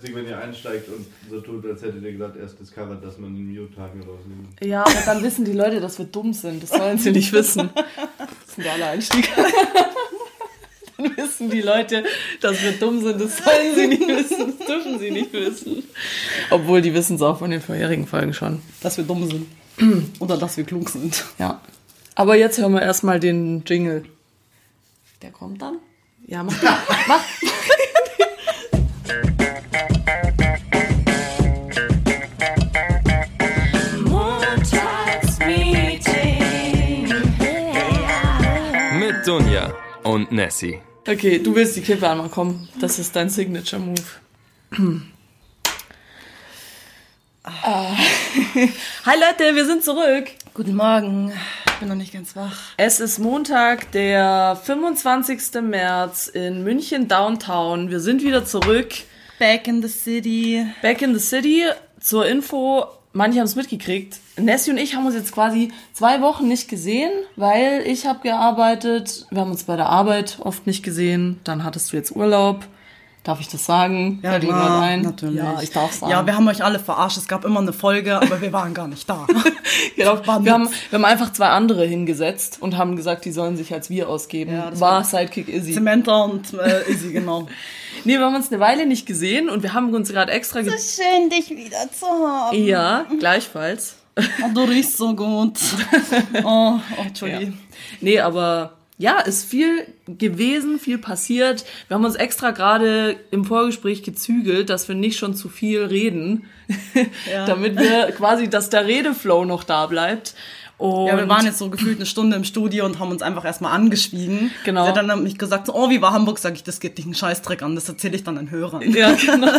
Wenn ihr einsteigt und so tut, als hättet ihr gerade erst discovered, dass man den Mute-Tage rausnimmt. Ja, aber dann wissen die Leute, dass wir dumm sind. Das sollen sie nicht wissen. Das ist ein geiler Einstieg. Dann wissen die Leute, dass wir dumm sind. Das sollen sie nicht wissen. Das dürfen sie nicht wissen. Obwohl, die wissen es auch von den vorherigen Folgen schon. Dass wir dumm sind. Oder dass wir klug sind. Ja. Aber jetzt hören wir erstmal den Jingle. Der kommt dann? Ja, mach. mach. Und Nessie. Okay, du willst die Kippe einmal kommen. Das ist dein Signature Move. Ah. Hi Leute, wir sind zurück. Guten Morgen. Ich bin noch nicht ganz wach. Es ist Montag, der 25. März in München Downtown. Wir sind wieder zurück. Back in the city. Back in the city. Zur Info, manche haben es mitgekriegt. Nessie und ich haben uns jetzt quasi zwei Wochen nicht gesehen, weil ich habe gearbeitet. Wir haben uns bei der Arbeit oft nicht gesehen. Dann hattest du jetzt Urlaub. Darf ich das sagen? Ja, klar, ein? natürlich. Ja, ich darf sagen. Ja, wir haben euch alle verarscht. Es gab immer eine Folge, aber wir waren gar nicht da. Genau, war wir, haben, wir haben einfach zwei andere hingesetzt und haben gesagt, die sollen sich als wir ausgeben. Ja, das war war- Sidekick Izzy. Samantha und äh, Izzy, genau. Nee, wir haben uns eine Weile nicht gesehen und wir haben uns gerade extra ge schön, dich wieder zu haben. Ja, gleichfalls. Du riechst so gut. Oh, oh Entschuldigung. Nee, aber ja, ist viel gewesen, viel passiert. Wir haben uns extra gerade im Vorgespräch gezügelt, dass wir nicht schon zu viel reden, Ja. damit wir quasi, dass der Redeflow noch da bleibt. Und Ja, wir waren jetzt so gefühlt eine Stunde im Studio und haben uns einfach erstmal angeschwiegen. Genau. Sie hat dann nämlich gesagt, so, oh, wie war Hamburg? Sag ich, das geht dich einen Scheißdreck an. Das erzähle ich dann den Hörern. Ja, genau.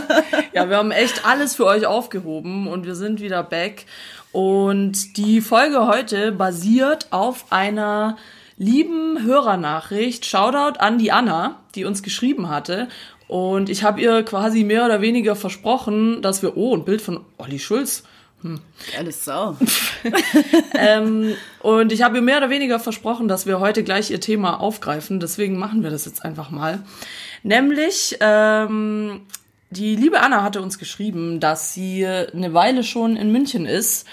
Ja, wir haben echt alles für euch aufgehoben und wir sind wieder back. Und die Folge heute basiert auf einer lieben Hörernachricht. Shoutout an die Anna, die uns geschrieben hatte. Und ich habe ihr quasi mehr oder weniger versprochen, dass wir, oh, ein Bild von Olli Schulz. Alles so. Ähm, und ich habe ihr mehr oder weniger versprochen, dass wir heute gleich ihr Thema aufgreifen. Deswegen machen wir das jetzt einfach mal. Nämlich, ähm, die liebe Anna hatte uns geschrieben, dass sie eine Weile schon in München ist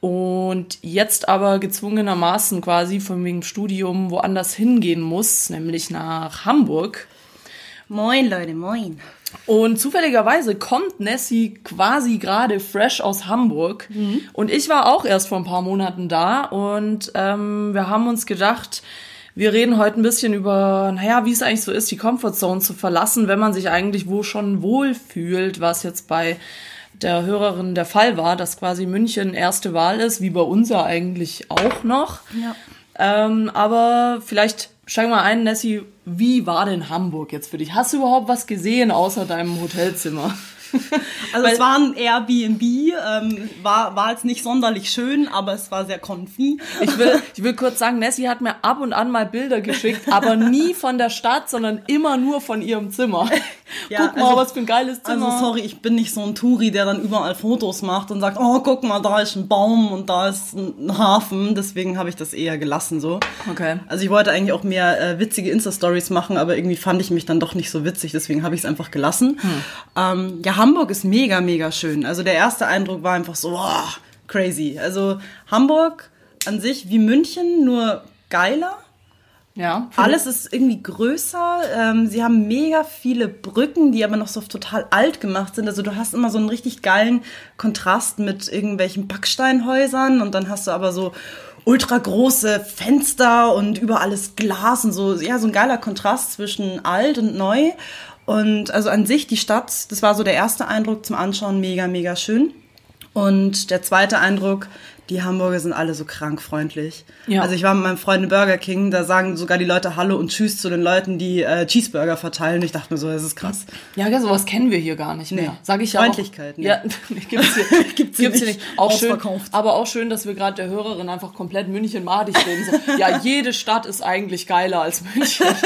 und jetzt aber gezwungenermaßen quasi von wegen Studium woanders hingehen muss, nämlich nach Hamburg. Moin, Leute, moin. Und zufälligerweise kommt Nessie quasi gerade fresh aus Hamburg. Und ich war auch erst vor ein paar Monaten da. Und ähm, wir haben uns gedacht, wir reden heute ein bisschen über, naja, wie es eigentlich so ist, die Comfortzone zu verlassen, wenn man sich eigentlich wo schon wohlfühlt, was jetzt bei der Hörerin der Fall war, dass quasi München erste Wahl ist, wie bei uns ja eigentlich auch noch. Ja. Ähm, aber vielleicht steigen wir ein, Nessie, wie war denn Hamburg jetzt für dich? Hast du überhaupt was gesehen außer deinem Hotelzimmer? Also es war ein Airbnb, ähm, war, war jetzt nicht sonderlich schön, aber es war sehr comfy. Ich will, ich will kurz sagen, Nessie hat mir ab und an mal Bilder geschickt, aber nie von der Stadt, sondern immer nur von ihrem Zimmer. Ja, Guck mal, also- was für ein geiles Zimmer. Also sorry, ich bin nicht so ein Touri, der dann überall Fotos macht und sagt, oh, guck mal, da ist ein Baum und da ist ein Hafen. Deswegen habe ich das eher gelassen so. Okay. Also ich wollte eigentlich auch mehr äh, witzige Insta-Stories machen, aber irgendwie fand ich mich dann doch nicht so witzig, deswegen habe ich es einfach gelassen. Hm. Ähm, ja, Hamburg ist mega, mega schön. Also der erste Eindruck war einfach so, wow, crazy. Also Hamburg an sich wie München, nur geiler. Ja. Alles ist irgendwie größer. Ähm, sie haben mega viele Brücken, die aber noch so total alt gemacht sind. Also du hast immer so einen richtig geilen Kontrast mit irgendwelchen Backsteinhäusern und dann hast du aber so ultra große Fenster und überall ist Glas und so. Ja, so ein geiler Kontrast zwischen alt und neu. Und also an sich die Stadt, das war so der erste Eindruck zum Anschauen, mega, mega schön. Und der zweite Eindruck, die Hamburger sind alle so krank freundlich. Ja. Also ich war mit meinem Freund im Burger King, da sagen sogar die Leute Hallo und Tschüss zu den Leuten, die äh, Cheeseburger verteilen. Ich dachte mir so, das ist krass. Ja, gell, sowas kennen wir hier gar nicht mehr. Nee. Sag ich ja Freundlichkeit, auch. nee. Ja, gibt's hier, Gibt's hier nicht. Auch schön, aber auch schön, dass wir gerade der Hörerin einfach komplett München madig reden. So, ja, jede Stadt ist eigentlich geiler als München.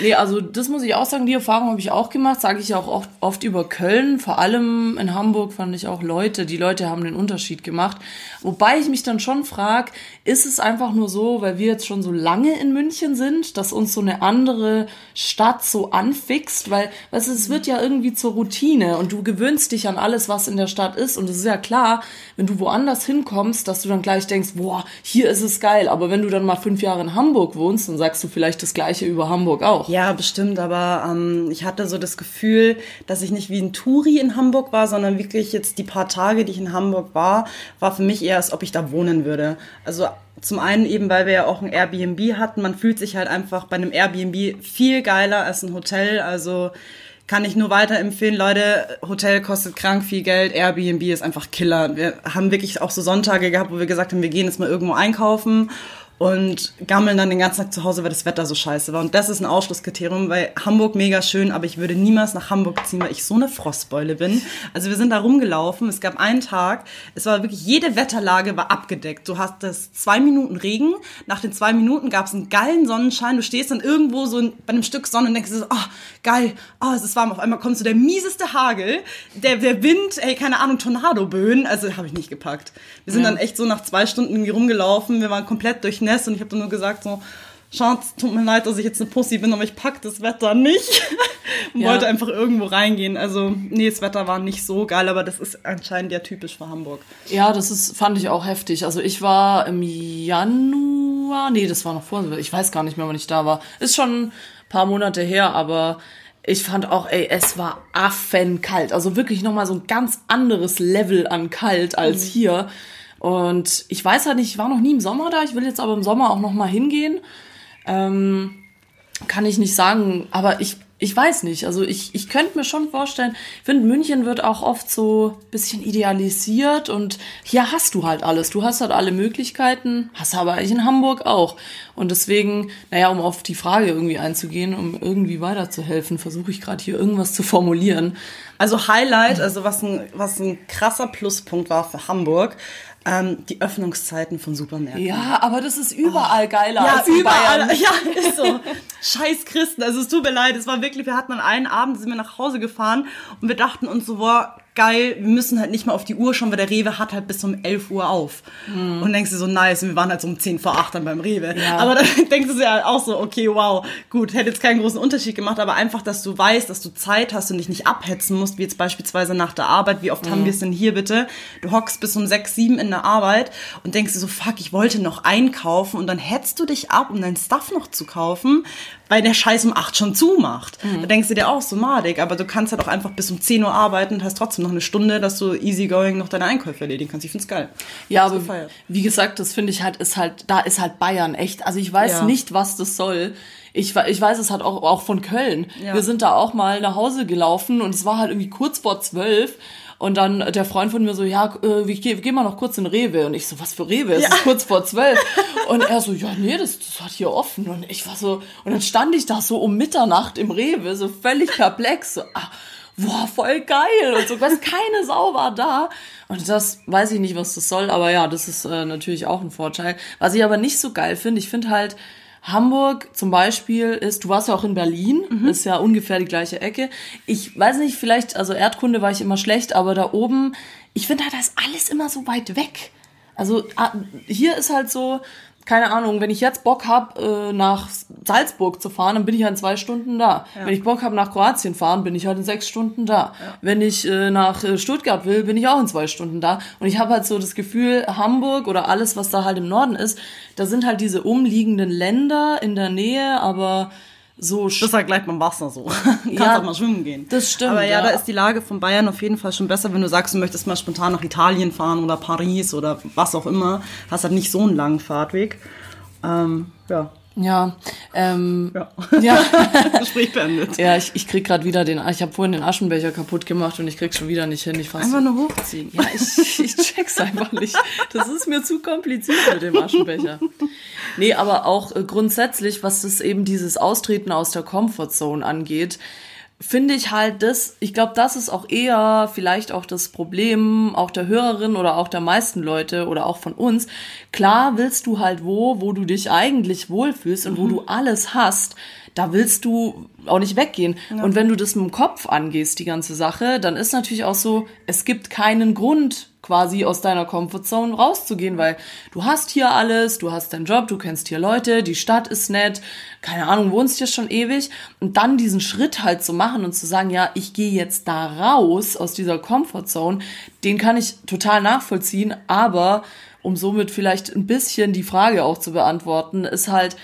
Nee, also das muss ich auch sagen, die Erfahrung habe ich auch gemacht, sage ich auch oft, oft über Köln. Vor allem in Hamburg fand ich auch Leute, die Leute haben den Unterschied gemacht. Wobei ich mich dann schon frage, ist es einfach nur so, weil wir jetzt schon so lange in München sind, dass uns so eine andere Stadt so anfixt? Weil, weißt du, es wird ja irgendwie zur Routine und du gewöhnst dich an alles, was in der Stadt ist. Und es ist ja klar, wenn du woanders hinkommst, dass du dann gleich denkst, boah, hier ist es geil. Aber wenn du dann mal fünf Jahre in Hamburg wohnst, dann sagst du vielleicht das Gleiche über Hamburg auch. Ja, bestimmt, aber ähm, ich hatte so das Gefühl, dass ich nicht wie ein Touri in Hamburg war, sondern wirklich jetzt die paar Tage, die ich in Hamburg war, war für mich eher, als ob ich da wohnen würde. Also zum einen eben, weil wir ja auch ein Airbnb hatten. Man fühlt sich halt einfach bei einem Airbnb viel geiler als ein Hotel. Also kann ich nur weiterempfehlen, Leute, Hotel kostet krank viel Geld, Airbnb ist einfach Killer. Wir haben wirklich auch so Sonntage gehabt, wo wir gesagt haben, wir gehen jetzt mal irgendwo einkaufen und gammeln dann den ganzen Tag zu Hause, weil das Wetter so scheiße war. Und das ist ein Ausschlusskriterium, weil Hamburg mega schön, aber ich würde niemals nach Hamburg ziehen, weil ich so eine Frostbeule bin. Also wir sind da rumgelaufen, es gab einen Tag, es war wirklich, jede Wetterlage war abgedeckt. Du hast das zwei Minuten Regen, nach den zwei Minuten gab es einen geilen Sonnenschein, du stehst dann irgendwo so bei einem Stück Sonne und denkst so, oh, geil, oh, es ist warm. Auf einmal kommt so der mieseste Hagel, der, der Wind, ey, keine Ahnung, Tornadoböen, also habe ich nicht gepackt. Wir sind ja. dann echt so nach zwei Stunden irgendwie rumgelaufen, wir waren komplett durchnässt Nest und ich habe dann nur gesagt so, Schatz, tut mir leid, dass ich jetzt eine Pussy bin, aber ich pack das Wetter nicht. und ja. wollte einfach irgendwo reingehen. Also, nee, das Wetter war nicht so geil, aber das ist anscheinend ja typisch für Hamburg. Ja, das ist, fand ich auch heftig. Also ich war im Januar, nee, das war noch vor, ich weiß gar nicht mehr, wann ich da war. Ist schon ein paar Monate her, aber ich fand auch, ey, es war affenkalt. Also wirklich nochmal so ein ganz anderes Level an kalt als mhm. hier. Und ich weiß halt nicht, ich war noch nie im Sommer da, ich will jetzt aber im Sommer auch noch mal hingehen. Ähm, kann ich nicht sagen, aber ich, ich weiß nicht. Also ich, ich könnte mir schon vorstellen, ich finde, München wird auch oft so bisschen idealisiert und hier hast du halt alles. Du hast halt alle Möglichkeiten, hast aber eigentlich in Hamburg auch. Und deswegen, naja, um auf die Frage irgendwie einzugehen, um irgendwie weiterzuhelfen, versuche ich gerade hier irgendwas zu formulieren. Also Highlight, also was ein, was ein krasser Pluspunkt war für Hamburg, ähm, die Öffnungszeiten von Supermärkten. Ja, aber das ist überall oh. geiler ja, als überall, Bayern. Ja, ist so. Scheiß Christen. Also es tut mir leid. Es war wirklich, wir hatten an einen Abend, sind wir nach Hause gefahren und wir dachten uns so, boah, geil, wir müssen halt nicht mal auf die Uhr schauen, weil der Rewe hat halt bis um 11 Uhr auf. Mhm. Und denkst du so, nice, und wir waren halt so um 10 vor 8 dann beim Rewe. Ja. Aber dann denkst du ja auch so, okay, wow, gut, hätte jetzt keinen großen Unterschied gemacht, aber einfach, dass du weißt, dass du Zeit hast und dich nicht abhetzen musst, wie jetzt beispielsweise nach der Arbeit. Wie oft mhm. haben wir es denn hier bitte? Du hockst bis um 6, 7 in der Arbeit und denkst dir so, fuck, ich wollte noch einkaufen und dann hetzt du dich ab, um dein Stuff noch zu kaufen, weil der Scheiß um 8 schon zumacht. Mhm. Da denkst du dir auch so madig, aber du kannst halt auch einfach bis um 10 Uhr arbeiten und hast trotzdem noch eine Stunde, dass du easygoing noch deine Einkäufe erledigen kannst. Ich find's geil. Ja, aber gefeiert. wie gesagt, das finde ich halt, ist halt, da ist halt Bayern echt. Also ich weiß ja. nicht, was das soll. Ich, ich weiß es halt auch, auch von Köln. Ja. Wir sind da auch mal nach Hause gelaufen und es war halt irgendwie kurz vor zwölf und dann der Freund von mir so, ja, äh, wir, gehen geh mal noch kurz in Rewe. Und ich so, was für Rewe? Es ja. ist kurz vor zwölf. und er so, ja, nee, das, das hat hier offen. Und ich war so, und dann stand ich da so um Mitternacht im Rewe, so völlig perplex, so, ah, boah, voll geil und so, was keine Sau war da. Und das weiß ich nicht, was das soll, aber ja, das ist äh, natürlich auch ein Vorteil. Was ich aber nicht so geil finde, ich finde halt, Hamburg zum Beispiel ist, du warst ja auch in Berlin, mhm. ist ja ungefähr die gleiche Ecke. Ich weiß nicht, vielleicht, also Erdkunde war ich immer schlecht, aber da oben, ich finde halt, da ist alles immer so weit weg. Also ah, hier ist halt so, keine Ahnung, wenn ich jetzt Bock habe, äh, nach Salzburg zu fahren, dann bin ich halt in zwei Stunden da. Ja. Wenn ich Bock habe, nach Kroatien fahren, bin ich halt in sechs Stunden da. Ja. Wenn ich äh, nach äh, Stuttgart will, bin ich auch in zwei Stunden da. Und ich habe halt so das Gefühl, Hamburg oder alles, was da halt im Norden ist, da sind halt diese umliegenden Länder in der Nähe, aber so. Halt gleich beim Wasser so. Kannst ja, auch mal schwimmen gehen. Das stimmt. Aber ja, ja, da ist die Lage von Bayern auf jeden Fall schon besser, wenn du sagst, du möchtest mal spontan nach Italien fahren oder Paris oder was auch immer. Hast halt nicht so einen langen Fahrtweg. Ähm, ja. Ja, ähm, ja. ja. Gespräch beendet. Ja, ich, ich krieg gerade wieder den, ich habe vorhin den Aschenbecher kaputt gemacht und ich krieg schon wieder nicht hin. Ich fass einfach nur hochziehen. Ja, ich, ich check's einfach nicht. Das ist mir zu kompliziert mit dem Aschenbecher. Nee, aber auch äh, grundsätzlich, was das eben dieses Austreten aus der Comfortzone angeht, finde ich halt das, ich glaube, das ist auch eher vielleicht auch das Problem auch der Hörerin oder auch der meisten Leute oder auch von uns. Klar willst du halt wo, wo du dich eigentlich wohlfühlst und wo du alles hast, da willst du auch nicht weggehen. Und wenn du das mit dem Kopf angehst, die ganze Sache, dann ist natürlich auch so, es gibt keinen Grund, quasi aus deiner Comfortzone rauszugehen, weil du hast hier alles, du hast deinen Job, du kennst hier Leute, die Stadt ist nett, keine Ahnung, wohnst hier schon ewig. Und dann diesen Schritt halt zu machen und zu sagen, ja, ich gehe jetzt da raus aus dieser Comfortzone, den kann ich total nachvollziehen, aber um somit vielleicht ein bisschen die Frage auch zu beantworten, ist halt,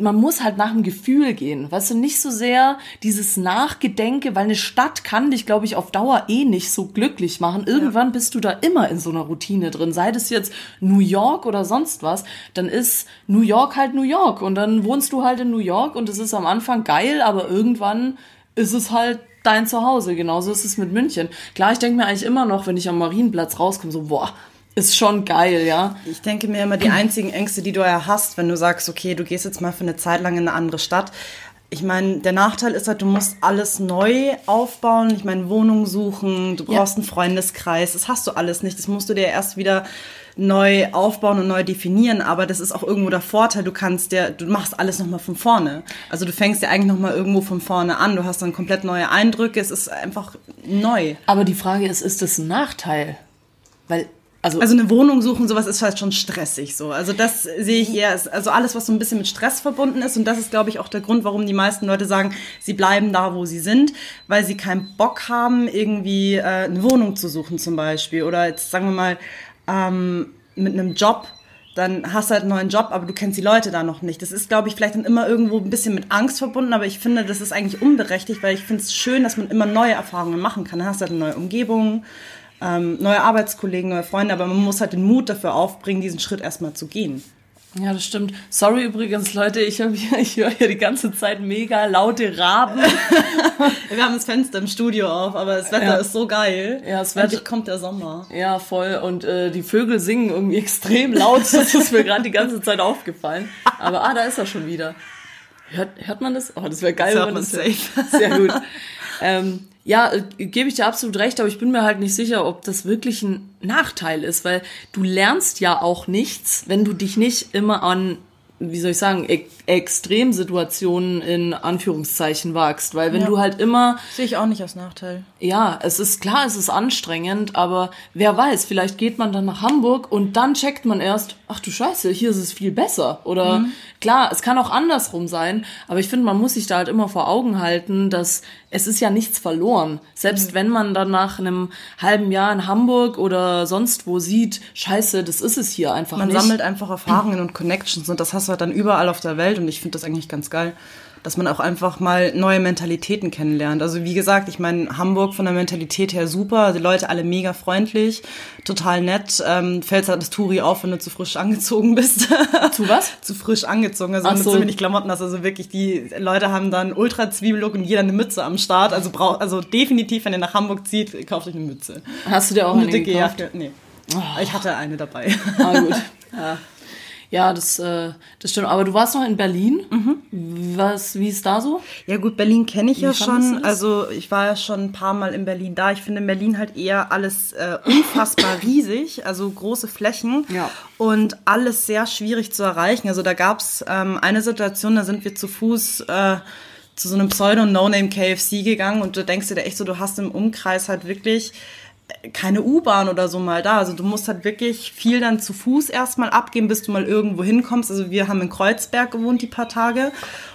man muss halt nach dem Gefühl gehen, weißt du, nicht so sehr dieses Nachgedenke, weil eine Stadt kann dich, glaube ich, auf Dauer eh nicht so glücklich machen. Irgendwann ja. bist du da immer in so einer Routine drin, sei das jetzt New York oder sonst was, dann ist New York halt New York und dann wohnst du halt in New York und es ist am Anfang geil, aber irgendwann ist es halt dein Zuhause. Genauso ist es mit München. Klar, ich denke mir eigentlich immer noch, wenn ich am Marienplatz rauskomme, so, boah, ist schon geil, ja. Ich denke mir immer, die einzigen Ängste, die du ja hast, wenn du sagst, okay, du gehst jetzt mal für eine Zeit lang in eine andere Stadt. Ich meine, der Nachteil ist halt, du musst alles neu aufbauen. Ich meine, Wohnung suchen, du brauchst ja. einen Freundeskreis. Das hast du alles nicht. Das musst du dir erst wieder neu aufbauen und neu definieren. Aber das ist auch irgendwo der Vorteil. Du kannst dir, du machst alles nochmal von vorne. Also du fängst ja eigentlich nochmal irgendwo von vorne an. Du hast dann komplett neue Eindrücke. Es ist einfach neu. Aber die Frage ist, ist das ein Nachteil? Weil also, also eine Wohnung suchen, sowas ist halt schon stressig so. Also das sehe ich eher, also alles, was so ein bisschen mit Stress verbunden ist. Und das ist, glaube ich, auch der Grund, warum die meisten Leute sagen, sie bleiben da, wo sie sind, weil sie keinen Bock haben, irgendwie äh, eine Wohnung zu suchen zum Beispiel. Oder jetzt sagen wir mal ähm, mit einem Job, dann hast du halt einen neuen Job, aber du kennst die Leute da noch nicht. Das ist, glaube ich, vielleicht dann immer irgendwo ein bisschen mit Angst verbunden, aber ich finde, das ist eigentlich unberechtigt, weil ich finde es schön, dass man immer neue Erfahrungen machen kann. Dann hast du halt eine neue Umgebung, ähm, neue Arbeitskollegen, neue Freunde, aber man muss halt den Mut dafür aufbringen, diesen Schritt erstmal zu gehen. Ja, das stimmt. Sorry übrigens, Leute, ich, hier, ich höre hier die ganze Zeit mega laute Raben. Wir haben das Fenster im Studio auf, aber das Wetter ja. ist so geil. Ja, das Wetter. Endlich kommt der Sommer. Ja, voll. Und äh, die Vögel singen irgendwie extrem laut. Das ist mir gerade die ganze Zeit aufgefallen. Aber ah, da ist er schon wieder. Hört, hört man das? Oh, das wäre geil, das wenn man das safe. Sehr gut. Ähm, ja, äh, gebe ich dir absolut recht, aber ich bin mir halt nicht sicher, ob das wirklich ein Nachteil ist, weil du lernst ja auch nichts, wenn du dich nicht immer an, wie soll ich sagen, e Extremsituationen in Anführungszeichen wagst, weil wenn ja. du halt immer sehe ich auch nicht als Nachteil. Ja, es ist klar, es ist anstrengend, aber wer weiß, vielleicht geht man dann nach Hamburg und dann checkt man erst, ach du Scheiße, hier ist es viel besser oder mhm. klar, es kann auch andersrum sein, aber ich finde, man muss sich da halt immer vor Augen halten, dass es ist ja nichts verloren. Selbst mhm. wenn man dann nach einem halben Jahr in Hamburg oder sonst wo sieht, scheiße, das ist es hier einfach man nicht. Man sammelt einfach Erfahrungen und Connections und das hast du halt dann überall auf der Welt und ich finde das eigentlich ganz geil dass man auch einfach mal neue Mentalitäten kennenlernt. Also wie gesagt, ich meine, Hamburg von der Mentalität her super, die Leute alle mega freundlich, total nett. Ähm, fällt halt das Touri auf, wenn du zu frisch angezogen bist. Zu was? zu frisch angezogen, also Ach wenn so. du zu wenig Klamotten hast. Also wirklich, die Leute haben dann ultra Zwiebellook und jeder eine Mütze am Start. Also braucht, also definitiv, wenn ihr nach Hamburg zieht, kauft euch eine Mütze. Hast du dir auch eine, eine dicke Jacke? Nee. Oh. Ich hatte eine dabei. Ah, gut. Ja. Ja, das, äh, das stimmt. Aber du warst noch in Berlin. Mhm. Was, wie ist da so? Ja gut, Berlin kenne ich wie ja schon. Also ich war ja schon ein paar Mal in Berlin da. Ich finde in Berlin halt eher alles äh, unfassbar riesig, also große Flächen ja. und alles sehr schwierig zu erreichen. Also da gab's ähm, eine Situation, da sind wir zu Fuß äh, zu so einem Pseudo-No-Name-KFC gegangen und du denkst dir da echt so, du hast im Umkreis halt wirklich keine U-Bahn oder so mal da. Also du musst halt wirklich viel dann zu Fuß erstmal abgehen, bis du mal irgendwo hinkommst. Also wir haben in Kreuzberg gewohnt die paar Tage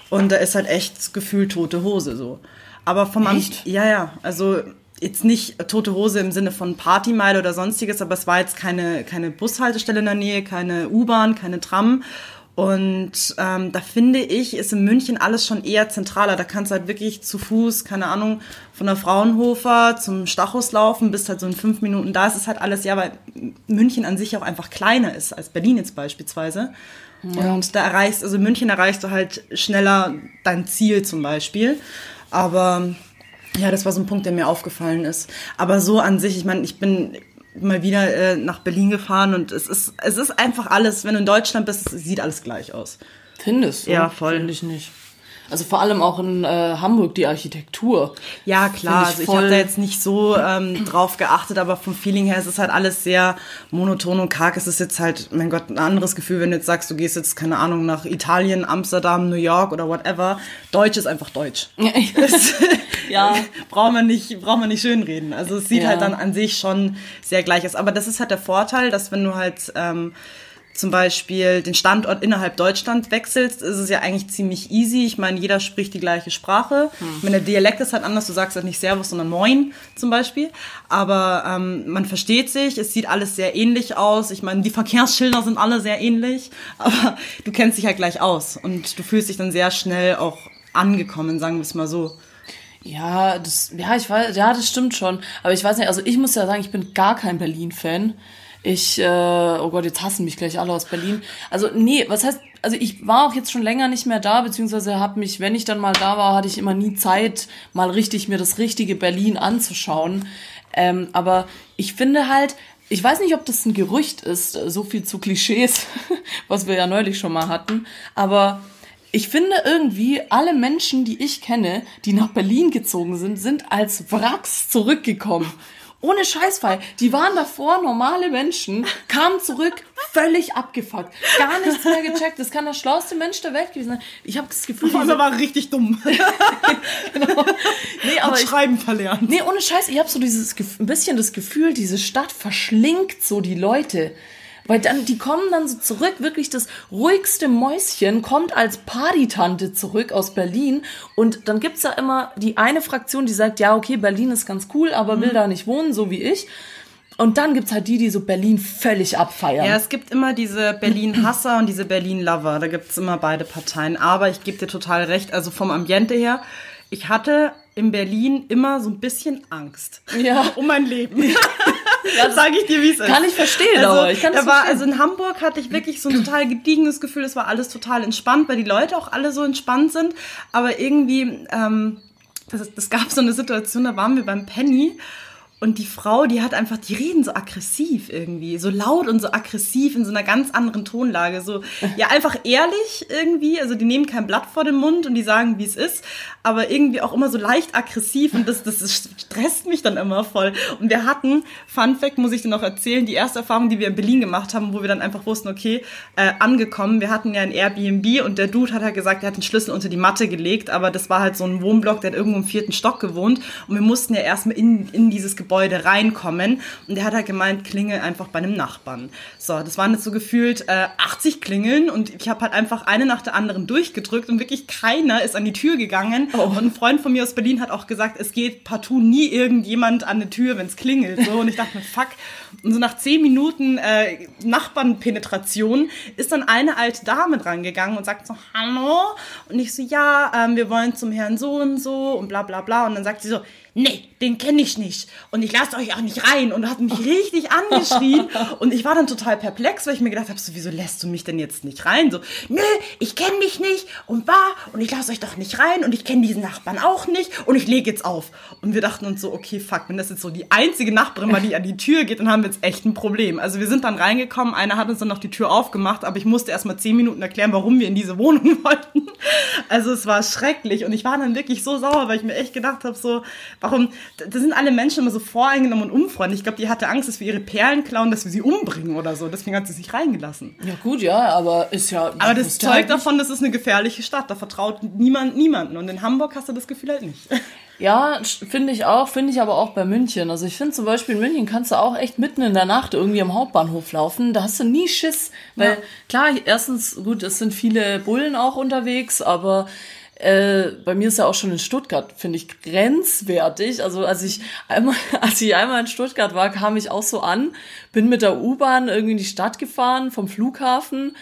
und da ist halt echt gefühlt tote Hose so. Aber vom Amt, ja, ja, also jetzt nicht tote Hose im Sinne von Partymeile oder sonstiges, aber es war jetzt keine, keine Bushaltestelle in der Nähe, keine U-Bahn, keine Tram. Und ähm, da finde ich, ist in München alles schon eher zentraler. Da kannst du halt wirklich zu Fuß, keine Ahnung, von der Fraunhofer zum Stachus laufen, bist halt so in fünf Minuten da. Es ist halt alles, ja, weil München an sich auch einfach kleiner ist als Berlin jetzt beispielsweise. Ja. Und da erreichst, also in München erreichst du halt schneller dein Ziel zum Beispiel. Aber ja, das war so ein Punkt, der mir aufgefallen ist. Aber so an sich, ich meine, ich bin mal wieder äh, nach Berlin gefahren und es ist, es ist einfach alles, wenn du in Deutschland bist, sieht alles gleich aus. Findest du? Ja, voll. Finde ich nicht. Also vor allem auch in äh, Hamburg die Architektur. Ja, klar. Ich Also ich habe da jetzt nicht so ähm, drauf geachtet, aber vom Feeling her ist es halt alles sehr monoton und karg. Es ist jetzt halt, mein Gott, ein anderes Gefühl, wenn du jetzt sagst, du gehst jetzt, keine Ahnung, nach Italien, Amsterdam, New York oder whatever. Deutsch ist einfach Deutsch. Das Ja. braucht man nicht, braucht man nicht schönreden. Also es sieht Ja. halt dann an sich schon sehr gleich aus. Aber das ist halt der Vorteil, dass wenn du halt ähm, zum Beispiel den Standort innerhalb Deutschland wechselst, ist es ja eigentlich ziemlich easy. Ich meine, jeder spricht die gleiche Sprache. Wenn der Dialekt ist halt anders, du sagst halt nicht Servus, sondern Moin zum Beispiel. Aber ähm, man versteht sich, es sieht alles sehr ähnlich aus. Ich meine, die Verkehrsschilder sind alle sehr ähnlich, aber du kennst dich halt gleich aus und du fühlst dich dann sehr schnell auch angekommen, sagen wir es mal so. Ja, das, ja, ich weiß, ja, das stimmt schon. Aber ich weiß nicht, also ich muss ja sagen, ich bin gar kein Berlin-Fan. Ich, äh, oh Gott, jetzt hassen mich gleich alle aus Berlin. Also, nee, was heißt, also ich war auch jetzt schon länger nicht mehr da, beziehungsweise habe mich, wenn ich dann mal da war, hatte ich immer nie Zeit, mal richtig mir das richtige Berlin anzuschauen. Ähm, aber ich finde halt, ich weiß nicht, ob das ein Gerücht ist, so viel zu Klischees, was wir ja neulich schon mal hatten, aber ich finde irgendwie, alle Menschen, die ich kenne, die nach Berlin gezogen sind, sind als Wracks zurückgekommen. Ohne Scheißfall. Die waren davor normale Menschen, kamen zurück, völlig abgefuckt. Gar nichts mehr gecheckt. Das kann der schlauste Mensch der Welt gewesen sein. Ich habe das Gefühl, diese, war richtig dumm. nee, aber Hat ich, Schreiben verlernt. Nee, ohne Scheiß, ich habe so dieses ein bisschen das Gefühl, diese Stadt verschlingt so die Leute. Weil dann, die kommen dann so zurück, wirklich das ruhigste Mäuschen kommt als Partytante zurück aus Berlin. Und dann gibt's ja immer die eine Fraktion, die sagt, ja, okay, Berlin ist ganz cool, aber will da nicht wohnen, so wie ich. Und dann gibt's halt die, die so Berlin völlig abfeiern. Ja, es gibt immer diese Berlin-Hasser und diese Berlin-Lover. Da gibt's immer beide Parteien. Aber ich gebe dir total recht, also vom Ambiente her, ich hatte in Berlin immer so ein bisschen Angst. Ja. Um mein Leben. Ja, sage ich dir, wie es ist. Kann ich verstehen, also, aber ich kann da das war, verstehen. Also in Hamburg hatte ich wirklich so ein total gediegenes Gefühl, es war alles total entspannt, weil die Leute auch alle so entspannt sind. Aber irgendwie, ähm, das, das gab so eine Situation, da waren wir beim Penny und die Frau, die hat einfach, die reden so aggressiv irgendwie, so laut und so aggressiv in so einer ganz anderen Tonlage, so, ja, einfach ehrlich irgendwie, also die nehmen kein Blatt vor den Mund und die sagen, wie es ist, aber irgendwie auch immer so leicht aggressiv und das, das stresst mich dann immer voll. Und wir hatten, Fun Fact muss ich dir noch erzählen, die erste Erfahrung, die wir in Berlin gemacht haben, wo wir dann einfach wussten, okay, äh, angekommen, wir hatten ja ein Airbnb und der Dude hat halt gesagt, er hat den Schlüssel unter die Matte gelegt, aber das war halt so ein Wohnblock, der hat irgendwo im vierten Stock gewohnt. Und wir mussten ja erstmal in, in dieses Gebäude reinkommen und der hat halt gemeint, klingel einfach bei einem Nachbarn. So, das waren jetzt so gefühlt äh, 80 Klingeln und ich habe halt einfach eine nach der anderen durchgedrückt und wirklich keiner ist an die Tür gegangen und ein Freund von mir aus Berlin hat auch gesagt, es geht partout nie irgendjemand an die Tür, wenn es klingelt. So und ich dachte mir, fuck. Und so nach zehn Minuten äh, Nachbarnpenetration ist dann eine alte Dame dran gegangen und sagt so, hallo? Und ich so, ja, ähm, wir wollen zum Herrn so und so und bla bla bla. Und dann sagt sie so, nee, den kenne ich nicht. Und ich lasse euch auch nicht rein. Und hat mich richtig angeschrien. Und ich war dann total perplex, weil ich mir gedacht habe, so, wieso lässt du mich denn jetzt nicht rein? So, nö, ich kenne mich nicht und war und ich lasse euch doch nicht rein und ich kenne diesen Nachbarn auch nicht und ich lege jetzt auf. Und wir dachten uns so, okay, fuck, wenn das jetzt so die einzige Nachbarin war, die an die Tür geht, dann haben wir jetzt echt ein Problem. Also wir sind dann reingekommen, einer hat uns dann noch die Tür aufgemacht, aber ich musste erst mal zehn Minuten erklären, warum wir in diese Wohnung wollten. Also es war schrecklich und ich war dann wirklich so sauer, weil ich mir echt gedacht habe, so, warum, da sind alle Menschen immer so voreingenommen und unfreundlich. Ich glaube, die hatte Angst, dass wir ihre Perlen klauen, dass wir sie umbringen oder so. Deswegen hat sie sich reingelassen. ja gut, ja, aber ist ja... Aber das wusste zeugt halt davon, das ist eine gefährliche Stadt. Da vertraut niemand niemanden. Und in Hamburg hast du das Gefühl halt nicht. Ja, finde ich auch, finde ich aber auch bei München. Also ich finde zum Beispiel in München kannst du auch echt mitten in der Nacht irgendwie am Hauptbahnhof laufen. Da hast du nie Schiss. Weil Ja. klar, erstens, gut, es sind viele Bullen auch unterwegs, aber äh, bei mir ist ja auch schon in Stuttgart, finde ich, grenzwertig. Also als ich einmal, als ich einmal in Stuttgart war, kam ich auch so an, bin mit der U-Bahn irgendwie in die Stadt gefahren, vom Flughafen.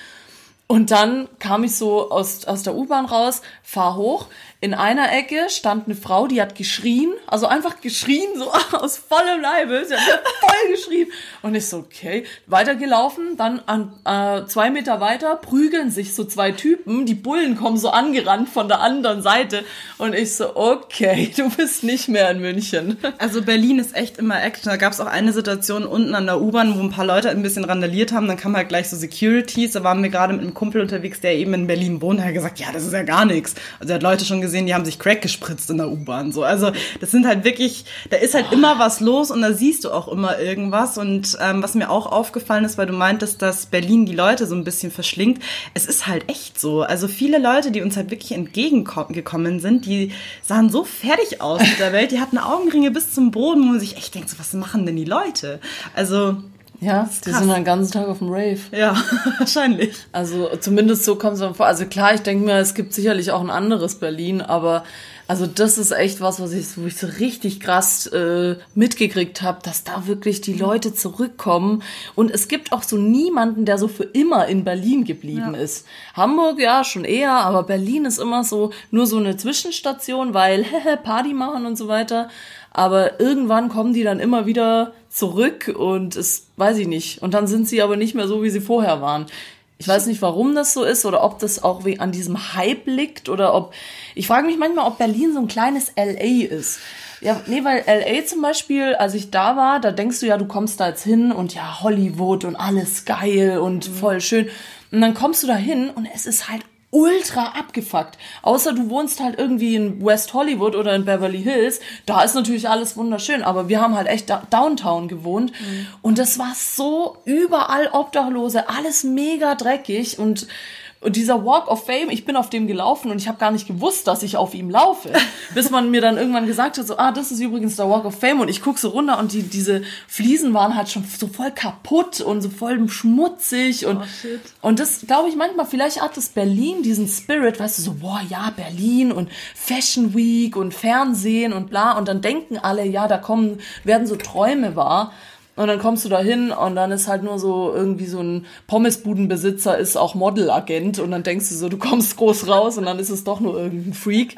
Und dann kam ich so aus, aus der U-Bahn raus, fahr hoch. In einer Ecke stand eine Frau, die hat geschrien, also einfach geschrien, so aus vollem Leibe. Sie hat voll geschrien. Und ich so, okay, weitergelaufen. Dann an, äh, zwei Meter weiter prügeln sich so zwei Typen. Die Bullen kommen so angerannt von der anderen Seite. Und ich so, okay, du bist nicht mehr in München. Also Berlin ist echt immer Action. Da gab es auch eine Situation unten an der U-Bahn, wo ein paar Leute ein bisschen randaliert haben. Dann kam halt gleich so Securities. Da waren wir gerade mit einem Kumpel unterwegs, der eben in Berlin wohnt, hat gesagt, ja, das ist ja gar nichts. Also er hat Leute schon gesehen, die haben sich Crack gespritzt in der U-Bahn. So. Also das sind halt wirklich, da ist halt immer was los und da siehst du auch immer irgendwas. Und ähm, was mir auch aufgefallen ist, weil du meintest, dass Berlin die Leute so ein bisschen verschlingt, es ist halt echt so. Also viele Leute, die uns halt wirklich entgegengekommen sind, die sahen so fertig aus mit der Welt, die hatten Augenringe bis zum Boden, wo man sich echt denkt, so, was machen denn die Leute? Also Ja, die sind den ganzen Tag auf dem Rave. ja, wahrscheinlich. Also zumindest so kommt es mir vor. Also klar, ich denke mir, es gibt sicherlich auch ein anderes Berlin, aber also das ist echt was, was ich, wo ich so richtig krass äh, mitgekriegt habe, dass da wirklich die Leute zurückkommen. Und es gibt auch so niemanden, der so für immer in Berlin geblieben Ja. ist. Hamburg ja schon eher, aber Berlin ist immer so nur so eine Zwischenstation, weil Party machen und so weiter. Aber irgendwann kommen die dann immer wieder zurück und es weiß ich nicht. Und dann sind sie aber nicht mehr so, wie sie vorher waren. Ich weiß nicht, warum das so ist oder ob das auch an diesem Hype liegt oder ob. Ich frage mich manchmal, ob Berlin so ein kleines LA ist. Ja, nee, weil LA zum Beispiel, als ich da war, da denkst du ja, du kommst da jetzt hin und ja, Hollywood und alles geil und voll schön. Und dann kommst du da hin und es ist halt ultra abgefuckt. Außer du wohnst halt irgendwie in West Hollywood oder in Beverly Hills. Da ist natürlich alles wunderschön, aber wir haben halt echt Downtown gewohnt. Und das war so überall Obdachlose, alles mega dreckig und und dieser Walk of Fame, ich bin auf dem gelaufen und ich habe gar nicht gewusst, dass ich auf ihm laufe. Bis man mir dann irgendwann gesagt hat, so, ah, das ist übrigens der Walk of Fame. Und ich guck so runter und die, diese Fliesen waren halt schon so voll kaputt und so voll schmutzig. Und, und das glaube ich manchmal, vielleicht hat das Berlin diesen Spirit, weißt du, so, boah, ja, Berlin und Fashion Week und Fernsehen und bla. Und dann denken alle, ja, da kommen, werden so Träume wahr. Und dann kommst du da hin und dann ist halt nur so irgendwie so ein Pommesbudenbesitzer ist auch Modelagent und dann denkst du so, du kommst groß raus und dann ist es doch nur irgendein Freak.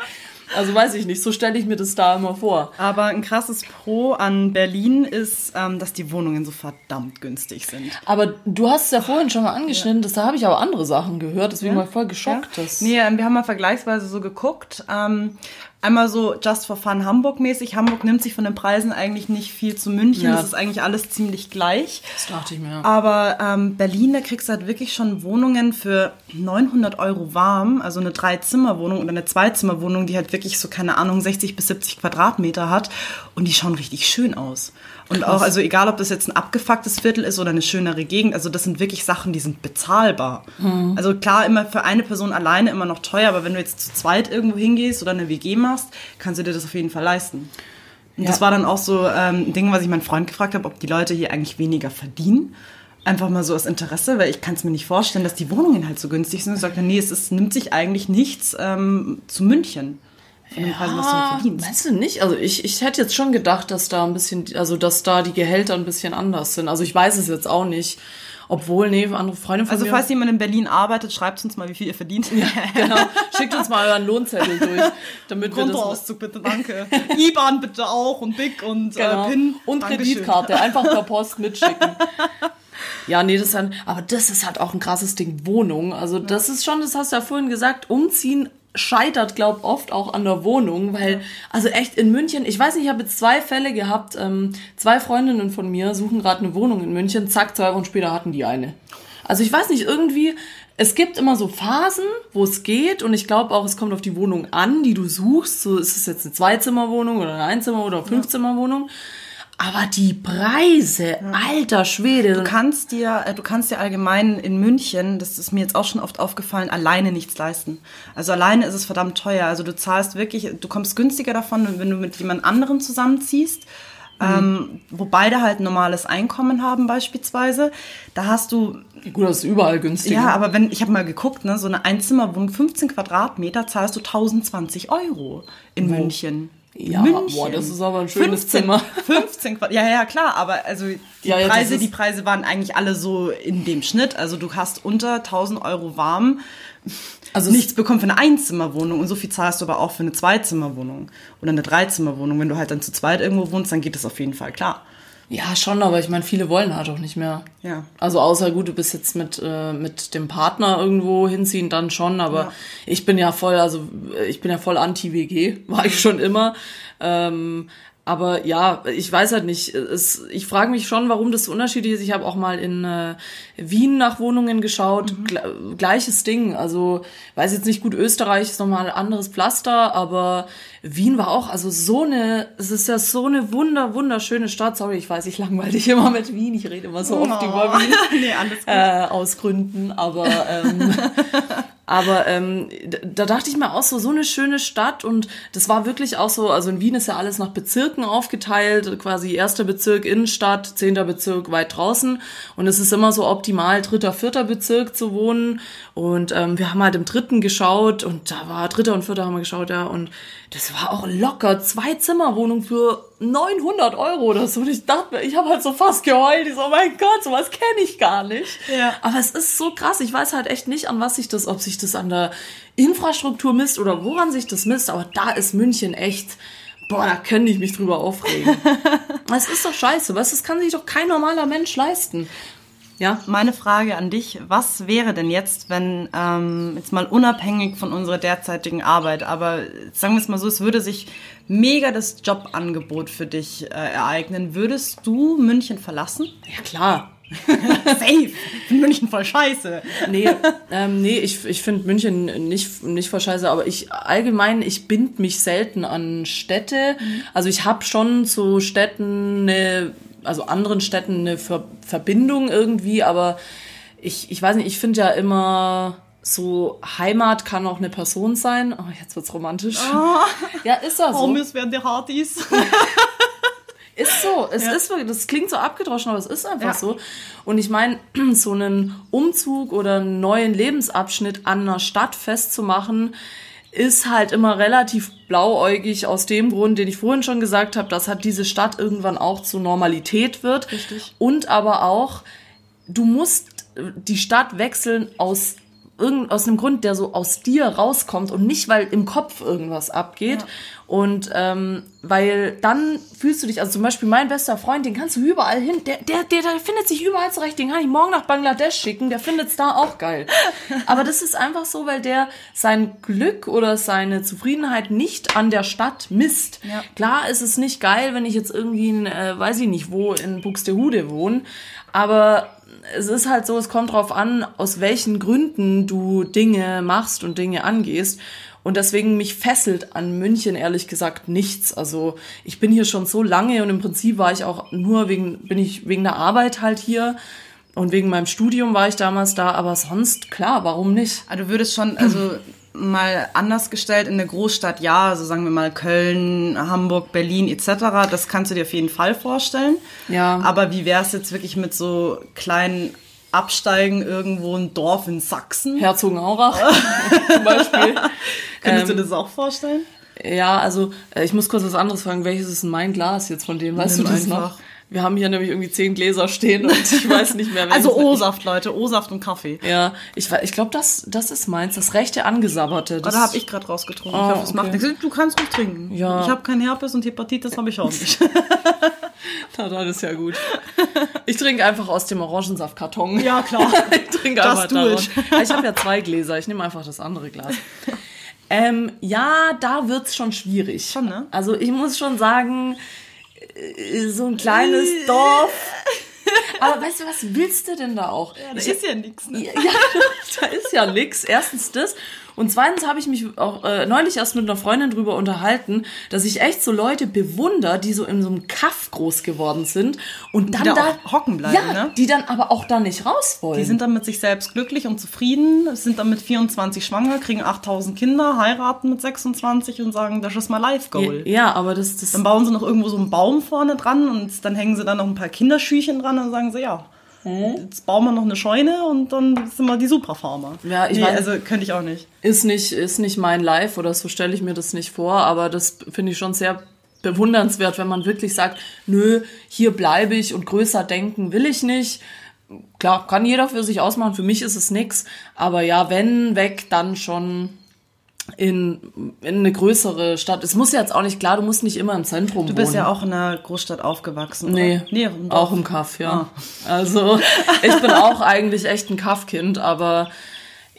Also weiß ich nicht, so stelle ich mir das da immer vor. Aber ein krasses Pro an Berlin ist, ähm, dass die Wohnungen so verdammt günstig sind. Aber du hast es ja vorhin schon mal angeschnitten, das, da habe ich aber andere Sachen gehört, deswegen war ich voll geschockt. Ja. Nee, ähm, wir haben mal vergleichsweise so geguckt. Ähm, einmal so Just for Fun Hamburg-mäßig. Hamburg nimmt sich von den Preisen eigentlich nicht viel zu München. Ja. Das ist eigentlich alles ziemlich gleich. das dachte ich mir. Aber ähm, Berlin, da kriegst du halt wirklich schon Wohnungen für 900 Euro warm. Also eine Drei-Zimmer-Wohnung oder eine Zwei-Zimmer-Wohnung, die halt wirklich so, keine Ahnung, 60 bis 70 Quadratmeter hat. Und die schauen richtig schön aus. Und auch, also egal, ob das jetzt ein abgefucktes Viertel ist oder eine schönere Gegend, also das sind wirklich Sachen, die sind bezahlbar. Also klar, immer für eine Person alleine immer noch teuer, aber wenn du jetzt zu zweit irgendwo hingehst oder eine WG machst, kannst du dir das auf jeden Fall leisten. Und Ja. das war dann auch so ähm, ein Ding, was ich meinen Freund gefragt habe, ob die Leute hier eigentlich weniger verdienen. Einfach mal so aus Interesse, weil ich kann es mir nicht vorstellen, dass die Wohnungen halt so günstig sind. Und sagt er, nee, es ist, nimmt sich eigentlich nichts ähm, zu München. Den Preisen, was du verdienst. Meinst du nicht? Also ich, ich hätte jetzt schon gedacht, dass da ein bisschen, also dass da die Gehälter ein bisschen anders sind. Also ich weiß es jetzt auch nicht. Obwohl, nee, andere Freunde von Also mir. falls jemand in Berlin arbeitet, schreibt uns mal, wie viel ihr verdient. genau, schickt uns mal euren Lohnzettel durch, damit wir Kontoauszug bitte, danke. IBAN bitte auch und BIC und genau. äh, PIN. und Dankeschön. Kreditkarte einfach per Post mitschicken. Ja, nee, das ist dann, aber das ist halt auch ein krasses Ding, Wohnung. Also das ist schon, das hast du ja vorhin gesagt, umziehen scheitert, glaub oft auch an der Wohnung, weil, also echt in München, ich weiß nicht, ich habe jetzt zwei Fälle gehabt, ähm, zwei Freundinnen von mir suchen gerade eine Wohnung in München, zack, zwei Wochen später hatten die eine. Also ich weiß nicht, irgendwie, es gibt immer so Phasen, wo es geht und ich glaube auch, es kommt auf die Wohnung an, die du suchst. So ist es jetzt eine Zweizimmerwohnung oder eine Einzimmer- oder Fünfzimmerwohnung. Aber die Preise, alter Schwede. Du kannst dir, äh, du kannst dir allgemein in München, das ist mir jetzt auch schon oft aufgefallen, alleine nichts leisten. Also alleine ist es verdammt teuer. Also du zahlst wirklich, du kommst günstiger davon, wenn du mit jemand anderem zusammenziehst. Ähm, wo beide halt ein normales Einkommen haben beispielsweise, da hast du Gut, das ist überall günstiger. ja, aber wenn ich habe mal geguckt, ne, so eine Einzimmerwohnung, 15 Quadratmeter, zahlst du 1020 Euro in München. Ja, München. boah, das ist aber ein schönes Zimmer. 15 Quadratmeter. Ja, ja, klar, aber also die Ja, ja, Preise, die Preise waren eigentlich alle so in dem Schnitt. Also du hast unter 1000 Euro warm Also nichts bekommen für eine Einzimmerwohnung und so viel zahlst du aber auch für eine Zweizimmerwohnung oder eine Dreizimmerwohnung. Wenn du halt dann zu zweit irgendwo wohnst, dann geht das auf jeden Fall klar. Ja, schon, aber ich meine, viele wollen halt auch nicht mehr. Ja. Also außer gut, du bist jetzt mit, äh, mit dem Partner irgendwo hinziehen, dann schon, aber Ja. ich bin ja voll, also äh, ich bin ja voll anti-WG, war ich schon immer. Ähm, aber ja, ich weiß halt nicht. Es, ich frage mich schon, warum das so unterschiedlich ist. Ich habe auch mal in äh, Wien nach Wohnungen geschaut. Gle gleiches Ding. Also weiß jetzt nicht gut, Österreich ist nochmal ein anderes Pflaster, aber Wien war auch, also so eine, es ist ja so eine wunder, wunderschöne Stadt. Sorry, ich weiß, ich langweile dich immer mit Wien. Ich rede immer so oft Oh. über Wien. nee, alles gut. Äh, aus Gründen, aber ähm, aber ähm, da dachte ich mir auch so, so eine schöne Stadt und das war wirklich auch so, also in Wien ist ja alles nach Bezirken aufgeteilt, quasi erster Bezirk Innenstadt, zehnter Bezirk weit draußen und es ist immer so optimal, dritter, vierter Bezirk zu wohnen und ähm, wir haben halt im dritten geschaut und da war dritter und vierter haben wir geschaut, ja und das war auch locker zwei Zimmerwohnung für 900 Euro oder so und ich dachte mir, ich habe halt so fast geheult, ich so, oh mein Gott, sowas kenne ich gar nicht. Ja. Aber es ist so krass. Ich weiß halt echt nicht, an was sich das, ob sich das an der Infrastruktur misst oder woran sich das misst. Aber da ist München echt, boah, da könnte ich mich drüber aufregen. Es ist doch scheiße. Was? Das kann sich doch kein normaler Mensch leisten. Ja. Meine Frage an dich, was wäre denn jetzt, wenn, ähm, jetzt mal unabhängig von unserer derzeitigen Arbeit, aber sagen wir es mal so, es würde sich mega das Jobangebot für dich äh, ereignen, würdest du München verlassen? Ja, klar. Safe! München voll scheiße. Nee, ähm, nee ich, ich finde München nicht, nicht voll scheiße, aber ich allgemein, ich bind mich selten an Städte. Also ich habe schon zu Städten eine, also anderen Städten eine Ver Verbindung irgendwie, aber ich, ich weiß nicht, ich finde ja immer so Heimat kann auch eine Person sein. Oh, jetzt wird's romantisch. Ja, ist ja so. Pommes werden die Hardys. Ist so, es ist wirklich, das klingt so abgedroschen, aber es ist einfach Ja. so. Und ich meine, so einen Umzug oder einen neuen Lebensabschnitt an einer Stadt festzumachen, ist halt immer relativ blauäugig aus dem Grund, den ich vorhin schon gesagt habe, dass halt diese Stadt irgendwann auch zur Normalität wird. Richtig. Und aber auch, du musst die Stadt wechseln aus irgend, aus einem Grund, der so aus dir rauskommt und nicht, weil im Kopf irgendwas abgeht. Und ähm, weil dann fühlst du dich, also zum Beispiel mein bester Freund, den kannst du überall hin, der, der, der, der findet sich überall zurecht, den kann ich morgen nach Bangladesch schicken, der findet's da auch geil. Aber das ist einfach so, weil der sein Glück oder seine Zufriedenheit nicht an der Stadt misst. Ja. Klar ist es nicht geil, wenn ich jetzt irgendwie in, äh, weiß ich nicht wo, in Buxtehude wohne, aber es ist halt so, es kommt drauf an, aus welchen Gründen du Dinge machst und Dinge angehst. Und deswegen mich fesselt an München ehrlich gesagt nichts. Also ich bin hier schon so lange und im Prinzip war ich auch nur wegen, bin ich wegen der Arbeit halt hier. Und wegen meinem Studium war ich damals da, aber sonst, klar, warum nicht? Also du würdest schon, also mal anders gestellt, in der Großstadt ja, also sagen wir mal Köln, Hamburg, Berlin etc., das kannst du dir auf jeden Fall vorstellen. Ja. Aber wie wäre es jetzt wirklich mit so kleinen Absteigen irgendwo ein Dorf in Sachsen? Herzogenaurach zum Beispiel. Könntest Ähm, du das auch vorstellen? Ja, also äh, ich muss kurz was anderes fragen. Welches ist mein Glas jetzt von denen? Weißt Nimm du das einfach. noch? Wir haben hier nämlich irgendwie zehn Gläser stehen und ich weiß nicht mehr. Also O-Saft, Leute, O-Saft und Kaffee. Ja, ich, ich glaube, das, das ist meins, das rechte Angesabberte. Das Da habe ich gerade rausgetrunken. Oh, ich hoffe, es okay. macht nichts. Du kannst ruhig trinken. Ja. Ich habe keinen Herpes und Hepatitis habe ich auch nicht. Na, das ist ja gut. Ich trinke einfach aus dem Orangensaftkarton. Ja, klar. ich trinke einfach it. Ja, Ich habe ja zwei Gläser, ich nehme einfach das andere Glas. Ähm, ja, da wird's schon schwierig. Schon, ne? Also ich muss schon sagen, so ein kleines Dorf. Aber weißt du, was willst du denn da auch? Das Ich- ist ja nichts. Ne? Ja, da ist ja nix. Erstens das. Und zweitens habe ich mich auch äh, neulich erst mit einer Freundin drüber unterhalten, dass ich echt so Leute bewundere, die so in so einem Kaff groß geworden sind und dann da da auch hocken bleiben, ja, ne? die dann aber auch da nicht raus wollen. Die sind dann mit sich selbst glücklich und zufrieden, sind dann mit 24 schwanger, kriegen 8000 Kinder, heiraten mit 26 und sagen, das ist mein Life-Goal. ja, aber das, das Dann bauen sie noch irgendwo so einen Baum vorne dran und dann hängen sie dann noch ein paar Kinderschüchen dran und sagen sie, ja, jetzt bauen wir noch eine Scheune und dann sind wir die Superfarmer. Ja, ich nee, weiß- also könnte ich auch nicht. ist nicht, ist nicht mein Life oder so stelle ich mir das nicht vor, aber das finde ich schon sehr bewundernswert, wenn man wirklich sagt, nö, hier bleibe ich und größer denken will ich nicht. Klar, kann jeder für sich ausmachen, für mich ist es nix, aber ja, wenn weg, dann schon in, in eine größere Stadt. Es muss ja jetzt auch nicht, klar, du musst nicht immer im Zentrum Du bist ja auch in einer Großstadt aufgewachsen. Nee, oder? nee im auch im Kaff, ja. Also ich bin auch eigentlich echt ein Kaffkind, aber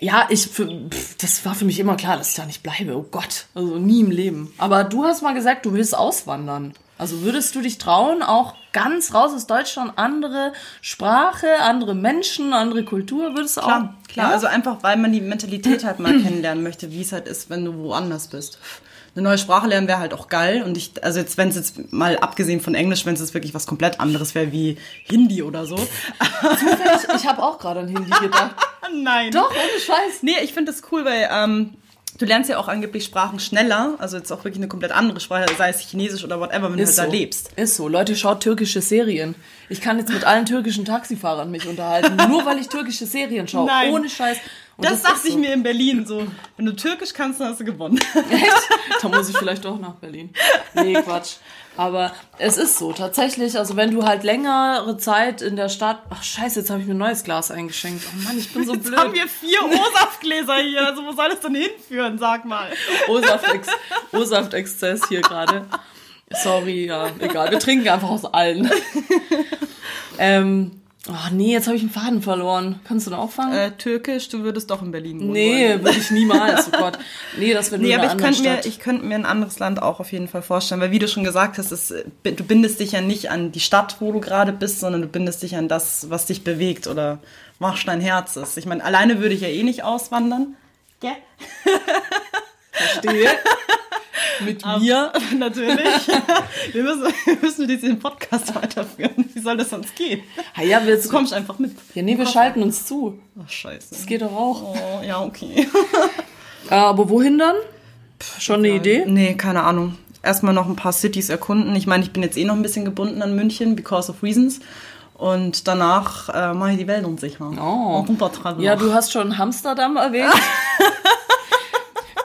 ja, ich, für, pff, das war für mich immer klar, dass ich da nicht bleibe. Oh Gott, also nie im Leben. Aber du hast mal gesagt, du willst auswandern. Also würdest du dich trauen, auch ganz raus aus Deutschland, andere Sprache, andere Menschen, andere Kultur, würdest du Klar, auch? klar. Ja? Also einfach, weil man die Mentalität halt mal kennenlernen möchte, wie es halt ist, wenn du woanders bist. Eine neue Sprache lernen wäre halt auch geil. Und ich, also jetzt, wenn es jetzt mal abgesehen von Englisch, wenn es jetzt wirklich was komplett anderes wäre wie Hindi oder so. Zufällig, ich habe auch gerade an Hindi gedacht. Nein. Doch, ohne Scheiß. Nee, ich finde das cool, weil ähm, du lernst ja auch angeblich Sprachen schneller. Also jetzt auch wirklich eine komplett andere Sprache, sei es Chinesisch oder whatever, wenn Ist du so. halt da lebst. Ist so. Leute, schaut türkische Serien. Ich kann jetzt mit allen türkischen Taxifahrern mich unterhalten, nur weil ich türkische Serien schaue. Nein. Ohne Scheiß. Und Das, dachte ich so. mir in Berlin so. Wenn du Türkisch kannst, dann hast du gewonnen. Echt? Da muss ich vielleicht doch nach Berlin. Nee, Quatsch. Aber es ist so, tatsächlich, also wenn du halt längere Zeit in der Stadt. Ach scheiße, jetzt habe ich mir ein neues Glas eingeschenkt. Oh Mann, ich bin so blöd. Jetzt haben wir vier O-Saftgläser hier. Also wo soll das denn hinführen, sag mal? O-Saft-Ex O-Saft-Exzess hier gerade. Sorry, ja, egal. Wir trinken einfach aus allen. ähm, oh nee, jetzt habe ich einen Faden verloren. Kannst du den auffangen? Äh, Türkisch, du würdest doch in Berlin wohnen. nee, wollen. würde ich niemals. Oh Gott. Nee, das wäre nur Nee, aber ich könnte, mir, ich könnte mir ein anderes Land auch auf jeden Fall vorstellen, weil wie du schon gesagt hast, es, du bindest dich ja nicht an die Stadt, wo du gerade bist, sondern du bindest dich an das, was dich bewegt oder was dein Herz ist. Ich meine, alleine würde ich ja eh nicht auswandern. Gell? Verstehe. Mit mir. Natürlich. wir, müssen, wir müssen diesen Podcast weiterführen. Wie soll das sonst gehen? Ah ja, wir, Du kommst einfach mit. ja, nee, wir schalten uns zu. Ach, scheiße. Das geht doch auch. Oh, ja, okay. Äh, aber wohin dann? Pff, schon eine Idee? Nee, keine Ahnung. Erstmal noch ein paar Cities erkunden. Ich meine, ich bin jetzt eh noch ein bisschen gebunden an München, because of reasons. Und danach äh, mache ich die Welt unsicher. Oh. Runtertragen. Ja, du hast schon Amsterdam erwähnt.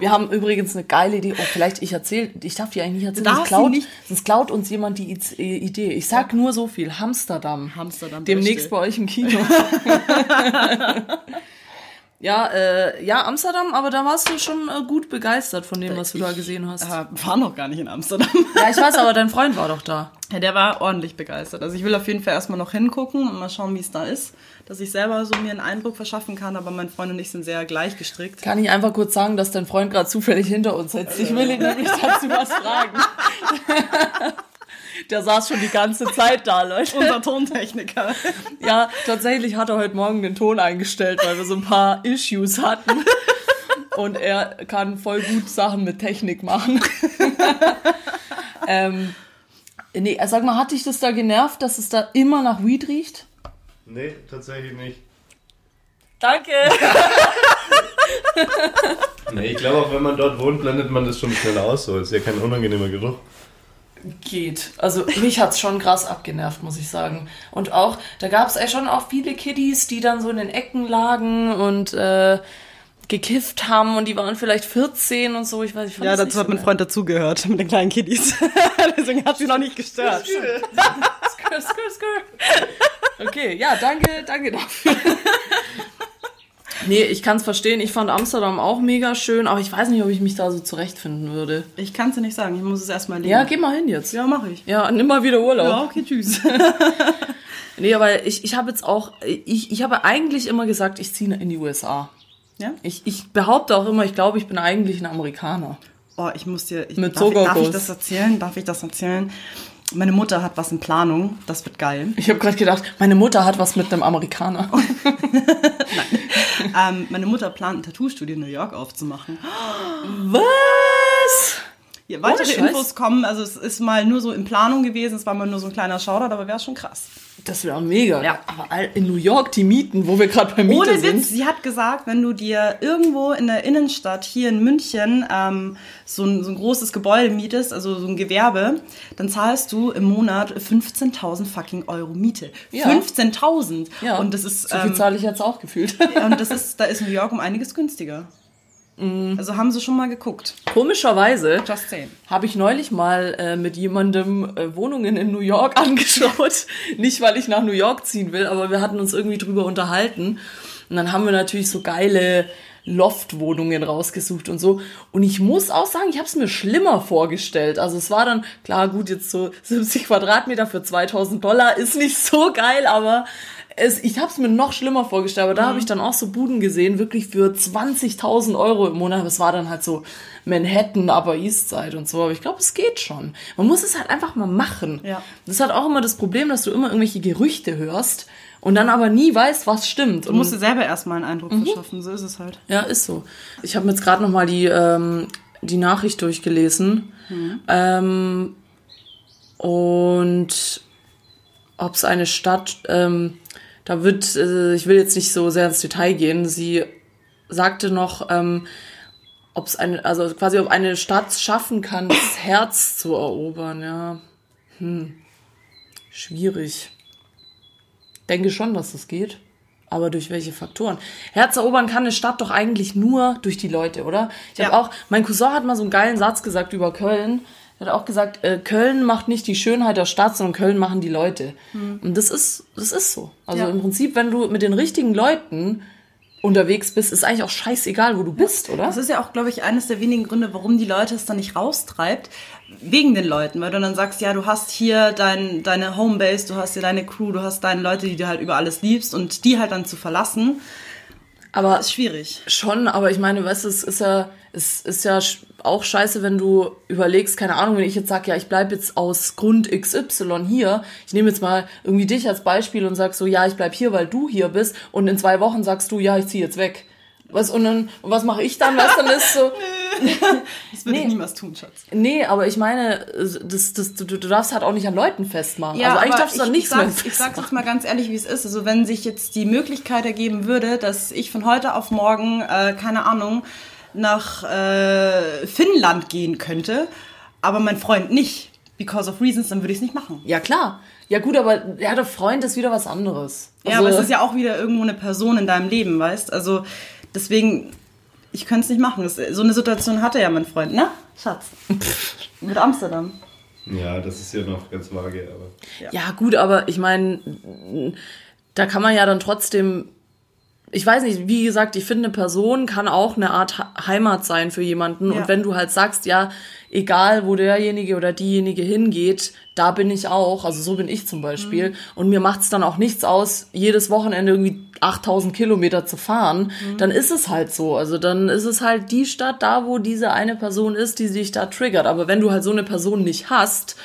Wir haben übrigens eine geile Idee. Oh, vielleicht ich erzähle, ich darf die eigentlich nicht erzählen. Du Sonst klaut, nicht. sonst klaut uns jemand die äh, Idee. Ich sag nur so viel. Amsterdam. Amsterdam, Demnächst beste. bei euch im Kino. ja, äh, ja, Amsterdam, aber da warst du schon äh, gut begeistert von dem, was du da gesehen hast. Äh, war noch gar nicht in Amsterdam. Ja, ich weiß, aber dein Freund war doch da. Ja, der war ordentlich begeistert. Also ich will auf jeden Fall erstmal noch hingucken und mal schauen, wie es da ist. Dass ich selber so mir einen Eindruck verschaffen kann, aber mein Freund und ich sind sehr gleich gestrickt. Kann ich einfach kurz sagen, dass dein Freund gerade zufällig hinter uns sitzt? Ich will ihn nämlich dazu was fragen. Der saß schon die ganze Zeit da, Leute. Unser Tontechniker. Ja, tatsächlich hat er heute Morgen den Ton eingestellt, weil wir so ein paar Issues hatten. Und er kann voll gut Sachen mit Technik machen. ähm, nee, sag mal, hat dich das da genervt, dass es da immer nach Weed riecht? Nee, tatsächlich nicht. Danke. Nee, ich glaube auch, wenn man dort wohnt, blendet man das schon schnell aus. So ist ja kein unangenehmer Geruch. Geht. Also mich hat's schon krass abgenervt, muss ich sagen. Und auch, da gab's ja schon auch viele Kiddies, die dann so in den Ecken lagen und äh, gekifft haben und die waren vielleicht 14 und so. Ich weiß, ich fand Ja, dazu nicht hat so mein. Freund dazugehört, mit den kleinen Kiddies. Deswegen hat sie noch nicht gestört. Skr, skr, skr. Okay, ja, danke, danke dafür. Nee, ich kann's verstehen. Ich fand Amsterdam auch mega schön, aber ich weiß nicht, ob ich mich da so zurechtfinden würde. Ich kann es dir nicht sagen, ich muss es erstmal lesen. Ja, geh mal hin jetzt. ja mache ich. Ja, nimm mal wieder Urlaub. Ja, okay, tschüss. Nee, aber ich, ich habe jetzt auch, ich, ich habe eigentlich immer gesagt, ich ziehe in die USA. ja? Ich, ich behaupte auch immer, ich glaube, ich bin eigentlich ein Amerikaner. Oh, ich muss dir. Ich, Mit darf, darf ich das erzählen? Darf ich das erzählen? Meine Mutter hat was in Planung. Das wird geil. Ich habe gerade gedacht, meine Mutter hat was mit einem Amerikaner. ähm, meine Mutter plant ein Tattoo-Studio in New York aufzumachen. Was? Ja, weitere Scheiß. Infos kommen. Also es ist mal nur so in Planung gewesen. Es war mal nur so ein kleiner Shoutout, aber wäre schon krass. Das wäre mega. Ja. Aber in New York die Mieten, wo wir gerade bei Miete Ohne sind. Witz, sie hat gesagt, wenn du dir irgendwo in der Innenstadt hier in München ähm, so, ein, so ein großes Gebäude mietest, also so ein Gewerbe, dann zahlst du im Monat 15.000 fucking Euro Miete. Ja. 15.000! Ja. Und das ist, so viel ähm, zahle ich jetzt auch gefühlt. und das ist, da ist New York um einiges günstiger. Mhm. Also haben sie schon mal geguckt. Komischerweise habe ich neulich mal äh, mit jemandem äh, Wohnungen in New York angeschaut. Nicht, weil ich nach New York ziehen will, aber wir hatten uns irgendwie drüber unterhalten. Und dann haben wir natürlich so geile Loftwohnungen rausgesucht und so. Und ich muss auch sagen, ich habe es mir schlimmer vorgestellt. Also es war dann, klar, gut, jetzt so 70 Quadratmeter für 2000 Dollar ist nicht so geil, aber es, ich habe es mir noch schlimmer vorgestellt, aber da habe ich dann auch so Buden gesehen, wirklich für 20.000 Euro im Monat. Es war dann halt so Manhattan, aber Eastside und so. Aber ich glaube, es geht schon. Man muss es halt einfach mal machen. Ja. Das hat auch immer das Problem, dass du immer irgendwelche Gerüchte hörst und dann aber nie weißt, was stimmt. Du musst dir selber erstmal einen Eindruck verschaffen, so ist es halt. Ja, ist so. Ich habe mir jetzt gerade noch mal die, ähm, die Nachricht durchgelesen. Ähm, und ob es eine Stadt, ähm, da wird, äh, ich will jetzt nicht so sehr ins Detail gehen, sie sagte noch, ähm, ob es eine, also quasi ob eine Stadt schaffen kann, das Herz zu erobern, ja. Hm. Schwierig. Denke schon, dass das geht. Aber durch welche Faktoren? Herz erobern kann eine Stadt doch eigentlich nur durch die Leute, oder? Ich habe Ja. auch, mein Cousin hat mal so einen geilen Satz gesagt über Köln. Er hat auch gesagt, äh, Köln macht nicht die Schönheit der Stadt, sondern Köln machen die Leute. Und das ist, das ist so. Also Ja. im Prinzip, wenn du mit den richtigen Leuten unterwegs bist, ist eigentlich auch scheißegal, wo du bist, oder? Das ist ja auch, glaube ich, eines der wenigen Gründe, warum die Leute es dann nicht raustreibt. Wegen den Leuten, weil du dann sagst, ja, du hast hier dein, deine Homebase, du hast hier deine Crew, du hast deine Leute, die du halt über alles liebst und die halt dann zu verlassen, Aber ist schwierig. Schon, aber ich meine, weißt du, es ist ja, es ist ja auch scheiße, wenn du überlegst, keine Ahnung, wenn ich jetzt sag, ja, ich bleib jetzt aus Grund XY hier, ich nehme jetzt mal irgendwie dich als Beispiel und sag so, ja, ich bleib hier, weil du hier bist und in zwei Wochen sagst du, ja, ich zieh jetzt weg. Was, und dann, und was mache ich dann? Du, dann ist so, Das würde Nee. ich niemals tun, Schatz. nee, aber ich meine, das, das, du, du darfst halt auch nicht an Leuten festmachen. also eigentlich darfst du dann ich, nichts ich mehr sag's, Ich sag's jetzt mal ganz ehrlich, wie es ist. Also wenn sich jetzt die Möglichkeit ergeben würde, dass ich von heute auf morgen, äh, keine Ahnung, nach äh, Finnland gehen könnte, aber mein Freund nicht, because of reasons, dann würde ich es nicht machen. Ja, klar. Ja, gut, aber ja, der Freund ist wieder was anderes. Ja, aber es ist ja auch wieder irgendwo eine Person in deinem Leben, weißt? Also deswegen, ich könnte es nicht machen. Das, so eine Situation hatte ja mein Freund, ne? Schatz. Mit Amsterdam. Ja, das ist ja noch ganz vage, aber. Ja, gut, aber ich meine, da kann man ja dann trotzdem. Ich weiß nicht, wie gesagt, ich finde, eine Person kann auch eine Art Heimat sein für jemanden. Ja. Und wenn du halt sagst, ja, egal wo derjenige oder diejenige hingeht, da bin ich auch. Also so bin ich zum Beispiel. Mhm. Und mir macht's dann auch nichts aus, jedes Wochenende irgendwie 8000 Kilometer zu fahren. Mhm. Dann ist es halt so. Also dann ist es halt die Stadt da, wo diese eine Person ist, die sich da triggert. Aber wenn du halt so eine Person nicht hast,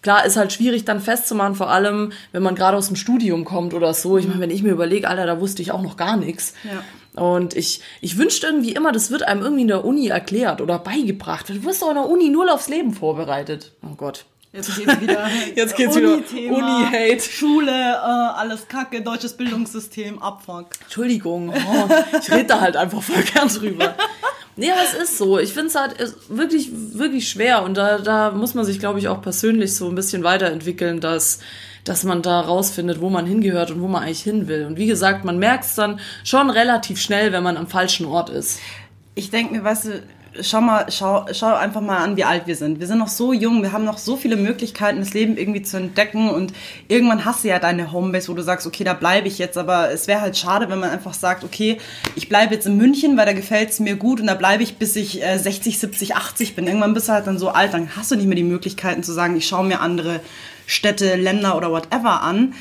Klar, ist halt schwierig dann festzumachen, vor allem, wenn man gerade aus dem Studium kommt oder so. Ich meine, wenn ich mir überlege, Alter, da wusste ich auch noch gar nichts. Ja. Und ich, ich wünschte irgendwie immer, das wird einem irgendwie in der Uni erklärt oder beigebracht. Du wirst doch in der Uni null aufs Leben vorbereitet. Oh Gott. Jetzt geht's wieder. Jetzt geht's wieder Uni-Thema, Uni-Hate. Schule, äh, alles Kacke, deutsches Bildungssystem, Abfuck. Entschuldigung, oh, ich rede da halt einfach voll gern drüber. Nee, aber es ist so. Ich finde es halt wirklich, wirklich schwer. Und da, da muss man sich, glaube ich, auch persönlich so ein bisschen weiterentwickeln, dass, dass man da rausfindet, wo man hingehört und wo man eigentlich hin will. Und wie gesagt, man merkt es dann schon relativ schnell, wenn man am falschen Ort ist. Ich denke mir, weißt du, schau mal, schau, schau einfach mal an, wie alt wir sind. Wir sind noch so jung, wir haben noch so viele Möglichkeiten, das Leben irgendwie zu entdecken und irgendwann hast du ja deine Homebase, wo du sagst, okay, da bleibe ich jetzt, aber es wäre halt schade, wenn man einfach sagt, okay, ich bleibe jetzt in München, weil da gefällt es mir gut und da bleibe ich, bis ich äh, 60, 70, 80 bin. Irgendwann bist du halt dann so alt, dann hast du nicht mehr die Möglichkeiten zu sagen, ich schaue mir andere Städte, Länder oder whatever an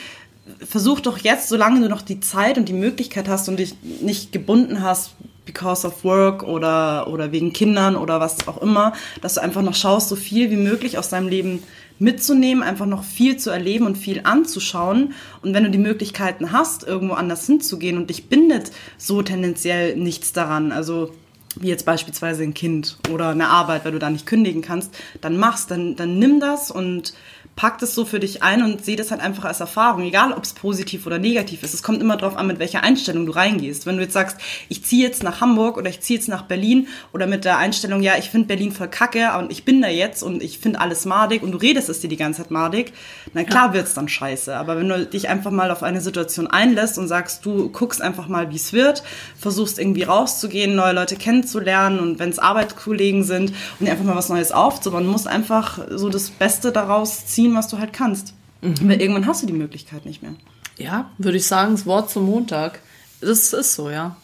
versuch doch jetzt, solange du noch die Zeit und die Möglichkeit hast und dich nicht gebunden hast, because of work oder, oder wegen Kindern oder was auch immer, dass du einfach noch schaust, so viel wie möglich aus deinem Leben mitzunehmen, einfach noch viel zu erleben und viel anzuschauen. Und wenn du die Möglichkeiten hast, irgendwo anders hinzugehen und dich bindet so tendenziell nichts daran, also wie jetzt beispielsweise ein Kind oder eine Arbeit, weil du da nicht kündigen kannst, dann machst, dann, dann nimm das und pack das so für dich ein und seh das halt einfach als Erfahrung, egal ob es positiv oder negativ ist. Es kommt immer darauf an, mit welcher Einstellung du reingehst. Wenn du jetzt sagst, ich ziehe jetzt nach Hamburg oder ich ziehe jetzt nach Berlin oder mit der Einstellung, ja, ich finde Berlin voll kacke und ich bin da jetzt und ich finde alles madig und du redest es dir die ganze Zeit madig, na klar wird's dann scheiße. Aber wenn du dich einfach mal auf eine Situation einlässt und sagst, du guckst einfach mal, wie es wird, versuchst irgendwie rauszugehen, neue Leute kennenzulernen und wenn es Arbeitskollegen sind und einfach mal was Neues aufzubauen, musst einfach so das Beste daraus ziehen, was du halt kannst. Weil irgendwann hast du die Möglichkeit nicht mehr. Ja, würde ich sagen, das Wort zum Montag. Das ist so, ja.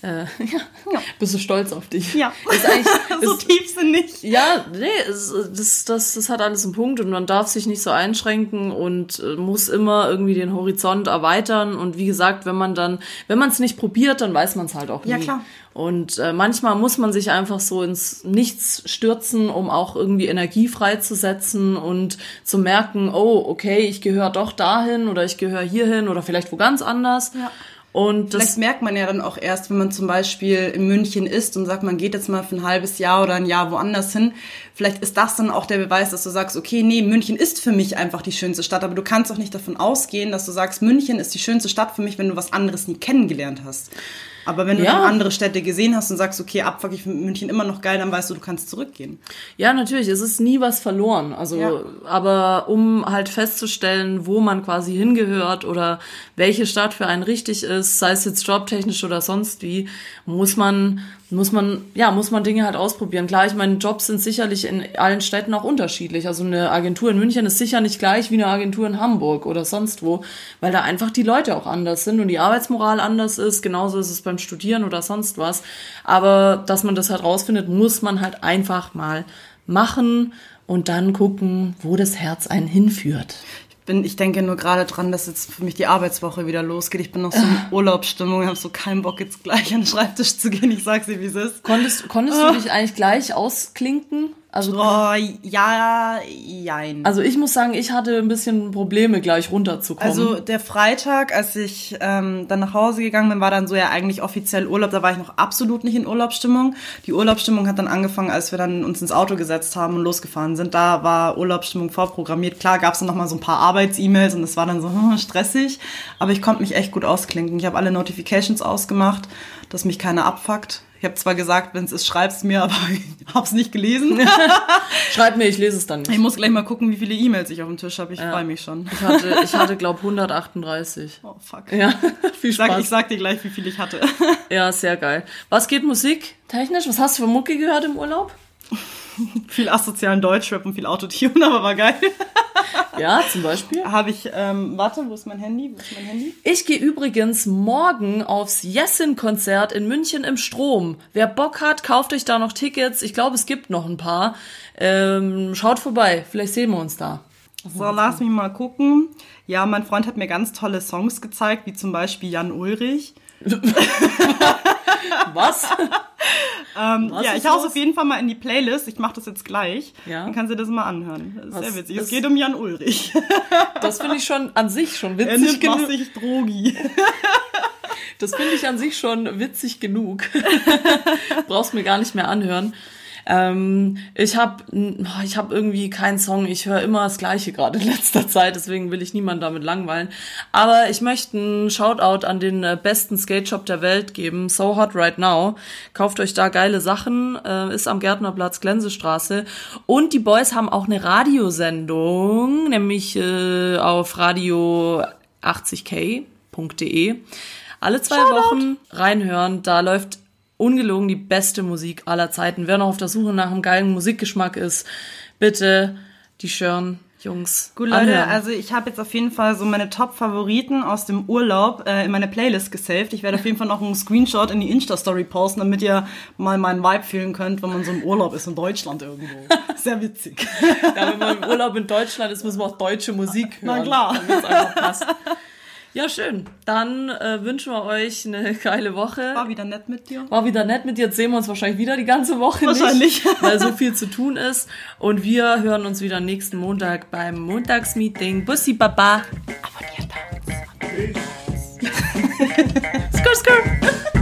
Äh, ja. Bist du stolz auf dich? Ja. Ist eigentlich, so ist, tief sind nicht. ja, nee, es, das, das, das hat alles einen Punkt und man darf sich nicht so einschränken und äh, muss immer irgendwie den Horizont erweitern. Und wie gesagt, wenn man dann, wenn man es nicht probiert, dann weiß man es halt auch nie. Ja, klar. Und äh, manchmal muss man sich einfach so ins Nichts stürzen, um auch irgendwie Energie freizusetzen und zu merken, oh, okay, ich gehöre doch dahin oder ich gehöre hierhin oder vielleicht wo ganz anders. Ja. Und das Vielleicht merkt man ja dann auch erst, wenn man zum Beispiel in München ist und sagt, man geht jetzt mal für ein halbes Jahr oder ein Jahr woanders hin. Vielleicht ist das dann auch der Beweis, dass du sagst, okay, nee, München ist für mich einfach die schönste Stadt, aber du kannst auch nicht davon ausgehen, dass du sagst, München ist die schönste Stadt für mich, wenn du was anderes nie kennengelernt hast. Aber wenn du Ja. andere Städte gesehen hast und sagst, okay, abfuck, ich finde München immer noch geil, dann weißt du, du kannst zurückgehen. Ja, natürlich, es ist nie was verloren. Also, Ja. aber um halt festzustellen, wo man quasi hingehört oder welche Stadt für einen richtig ist, sei es jetzt jobtechnisch oder sonst wie, muss man, muss man, ja, muss man Dinge halt ausprobieren. Klar, ich meine, Jobs sind sicherlich in allen Städten auch unterschiedlich. Also eine Agentur in München ist sicher nicht gleich wie eine Agentur in Hamburg oder sonst wo, weil da einfach die Leute auch anders sind und die Arbeitsmoral anders ist. Genauso ist es beim Studieren oder sonst was. Aber dass man das halt rausfindet, muss man halt einfach mal machen und dann gucken, wo das Herz einen hinführt. Bin, ich denke nur gerade dran, dass jetzt für mich die Arbeitswoche wieder losgeht. Ich bin noch so in Urlaubsstimmung, habe so keinen Bock, jetzt gleich an den Schreibtisch zu gehen. Ich sag's dir, wie es ist. Konntest, konntest du dich eigentlich gleich ausklinken? Also, Oh, ja, jein. also ich muss sagen, ich hatte ein bisschen Probleme, gleich runterzukommen. Also der Freitag, als ich ähm, dann nach Hause gegangen bin, war dann so ja eigentlich offiziell Urlaub. Da war ich noch absolut nicht in Urlaubsstimmung. Die Urlaubsstimmung hat dann angefangen, als wir dann uns ins Auto gesetzt haben und losgefahren sind. Da war Urlaubsstimmung vorprogrammiert. Klar gab es dann noch mal so ein paar Arbeits-E-Mails und es war dann so hm, stressig. Aber ich konnte mich echt gut ausklinken. Ich habe alle Notifications ausgemacht, dass mich keiner abfuckt. Ich habe zwar gesagt, wenn es ist, schreib's mir, aber ich hab's nicht gelesen. Schreib mir, ich lese es dann Ich nicht. muss gleich mal gucken, wie viele E-Mails ich auf dem Tisch habe. Ich freue mich schon. Ich hatte, ich hatte glaube 138. Oh, fuck. Ja, viel Ich sag, Spaß. ich sag dir gleich, wie viel ich hatte. Ja, sehr geil. Was geht Musik technisch? Was hast du für Mucke gehört im Urlaub? viel asozialen Deutschrap und viel Autotune, aber war geil. Ja, zum Beispiel. Habe ich, ähm, warte, wo ist mein Handy? Wo ist mein Handy? Ich gehe übrigens morgen aufs Jessin-Konzert in München im Strom. Wer Bock hat, kauft euch da noch Tickets. Ich glaube, es gibt noch ein paar. Ähm, schaut vorbei, vielleicht sehen wir uns da. So, lass mich mal gucken. Ja, mein Freund hat mir ganz tolle Songs gezeigt, wie zum Beispiel Jan Ulrich. Was? Ähm, ja, ich hau's auf jeden Fall mal in die Playlist. Ich mache das jetzt gleich. Ja. Dann kannst du das mal anhören. Das ist Was sehr witzig. ist- Es geht um Jan Ulrich. Das finde ich schon an sich schon Er witzig nimmt genug. massig Drogi. Das finde ich an sich schon witzig genug. Brauchst mir gar nicht mehr anhören. Ähm, ich habe ich hab irgendwie keinen Song. Ich höre immer das Gleiche gerade in letzter Zeit, deswegen will ich niemanden damit langweilen. Aber ich möchte einen Shoutout an den äh, besten Skate-Shop der Welt geben, So Hot Right Now. Kauft euch da geile Sachen, äh, ist am Gärtnerplatz Glensestraße. Und die Boys haben auch eine Radiosendung, nämlich äh, auf radio 80k.de. Alle zwei Wochen reinhören, da läuft ungelogen die beste Musik aller Zeiten. Wer noch auf der Suche nach einem geilen Musikgeschmack ist, bitte die Schirn, Jungs. Gut, Leute, anhören. also ich habe jetzt auf jeden Fall so meine Top-Favoriten aus dem Urlaub äh, in meine Playlist gesaved. Ich werde auf jeden Fall noch einen Screenshot in die Insta-Story posten, damit ihr mal meinen Vibe fühlen könnt, wenn man so im Urlaub ist in Deutschland irgendwo. Sehr witzig. Ja, wenn man im Urlaub in Deutschland ist, müssen wir auch deutsche Musik hören. Na klar. damit es einfach passt. Ja, schön. Dann äh, wünschen wir euch eine geile Woche. War wieder nett mit dir. War wieder nett mit dir. Jetzt sehen wir uns wahrscheinlich wieder die ganze Woche Wahrscheinlich. nicht, weil so viel zu tun ist. Und wir hören uns wieder nächsten Montag beim Montagsmeeting. Bussi Baba. Abonniert uns. Skur, skur.